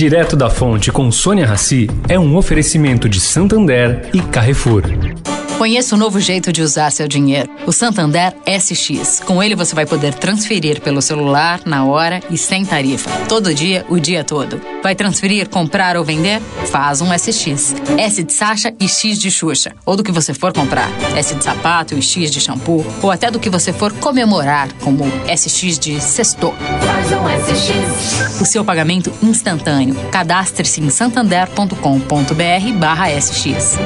Direto da Fonte com Sônia Rassi é um oferecimento de Santander e Carrefour. Conheça o novo jeito de usar seu dinheiro, o Santander SX. Com ele você vai poder transferir pelo celular, na hora e sem tarifa. Todo dia, o dia todo. Vai transferir, comprar ou vender? Faz um SX. S de Sasha e X de Xuxa. Ou do que você for comprar. S de sapato e X de shampoo. Ou até do que você for comemorar, como SX de sexto. Faz um SX. O seu pagamento instantâneo. Cadastre-se em santander.com.br barra SX.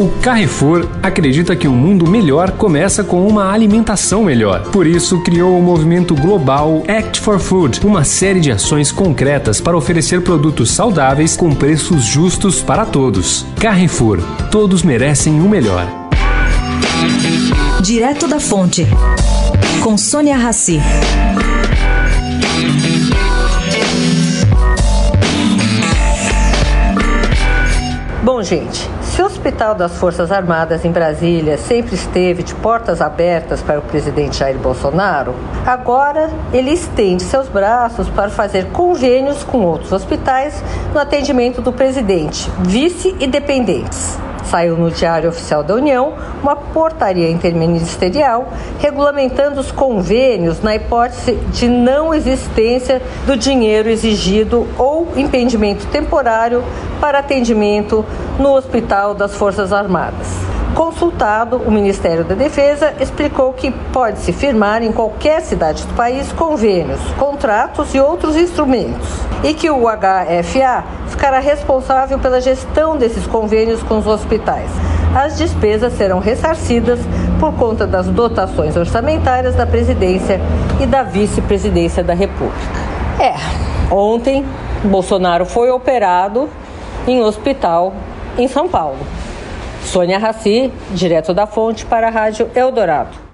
O Carrefour acredita que um mundo melhor começa com uma alimentação melhor. Por isso, criou o movimento global Act for Food, uma série de ações concretas para oferecer produtos saudáveis com preços justos para todos. Carrefour, todos merecem o melhor. Direto da Fonte, com Sônia Rassi. Bom, gente, Hospital das Forças Armadas em Brasília sempre esteve de portas abertas para o presidente Jair Bolsonaro, agora ele estende seus braços para fazer convênios com outros hospitais no atendimento do presidente, vice e dependentes. Saiu no Diário Oficial da União uma portaria interministerial regulamentando os convênios na hipótese de não existência do dinheiro exigido ou impedimento temporário para atendimento no Hospital das Forças Armadas. Consultado, o Ministério da Defesa explicou que pode-se firmar em qualquer cidade do país convênios, contratos e outros instrumentos, e que o HFA ficará responsável pela gestão desses convênios com os hospitais. As despesas serão ressarcidas por conta das dotações orçamentárias da presidência e da vice-presidência da República. É, ontem Bolsonaro foi operado em hospital em São Paulo. Sônia Raci, direto da fonte para a Rádio Eldorado.